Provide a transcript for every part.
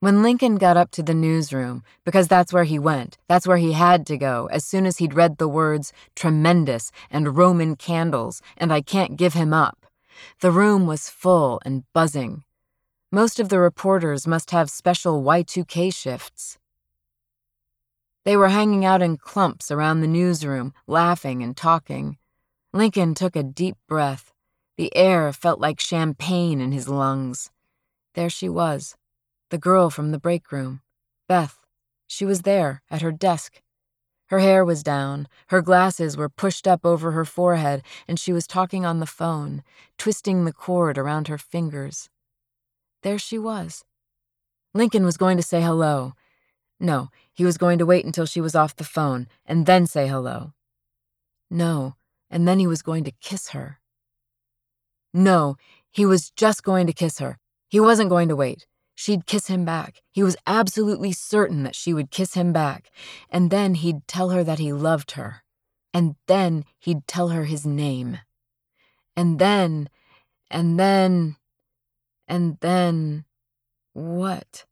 When Lincoln got up to the newsroom, because that's where he went, that's where he had to go, as soon as he'd read the words tremendous and Roman candles and I can't give him up, the room was full and buzzing. Most of the reporters must have special Y2K shifts. They were hanging out in clumps around the newsroom, laughing and talking. Lincoln took a deep breath. The air felt like champagne in his lungs. There she was, the girl from the break room. Beth. She was there, at her desk. Her hair was down, her glasses were pushed up over her forehead, and she was talking on the phone, twisting the cord around her fingers. There she was. Lincoln was going to say hello. No, he was going to wait until she was off the phone, and then say hello. No, and then he was going to kiss her. No, he was just going to kiss her. He wasn't going to wait. She'd kiss him back. He was absolutely certain that she would kiss him back. And then he'd tell her that he loved her. And then he'd tell her his name. And then, and then, and then, what?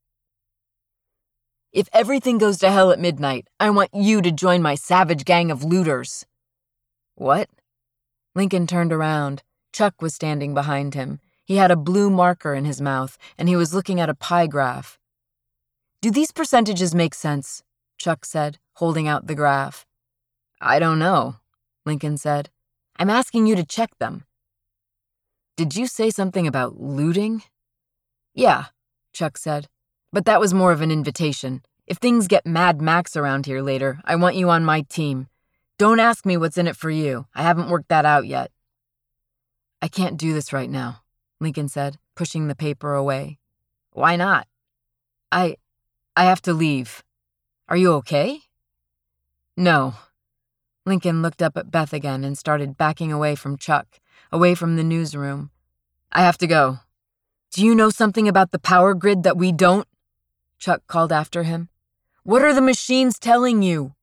If everything goes to hell at midnight, I want you to join my savage gang of looters. What? Lincoln turned around. Chuck was standing behind him. He had a blue marker in his mouth, and he was looking at a pie graph. Do these percentages make sense? Chuck said, holding out the graph. I don't know, Lincoln said. I'm asking you to check them. Did you say something about looting? Yeah, Chuck said. But that was more of an invitation. If things get Mad Max around here later, I want you on my team. Don't ask me what's in it for you. I haven't worked that out yet. I can't do this right now, Lincoln said, pushing the paper away. Why not? I. I have to leave. Are you okay? No. Lincoln looked up at Beth again and started backing away from Chuck, away from the newsroom. I have to go. Do you know something about the power grid that we don't? Chuck called after him. What are the machines telling you?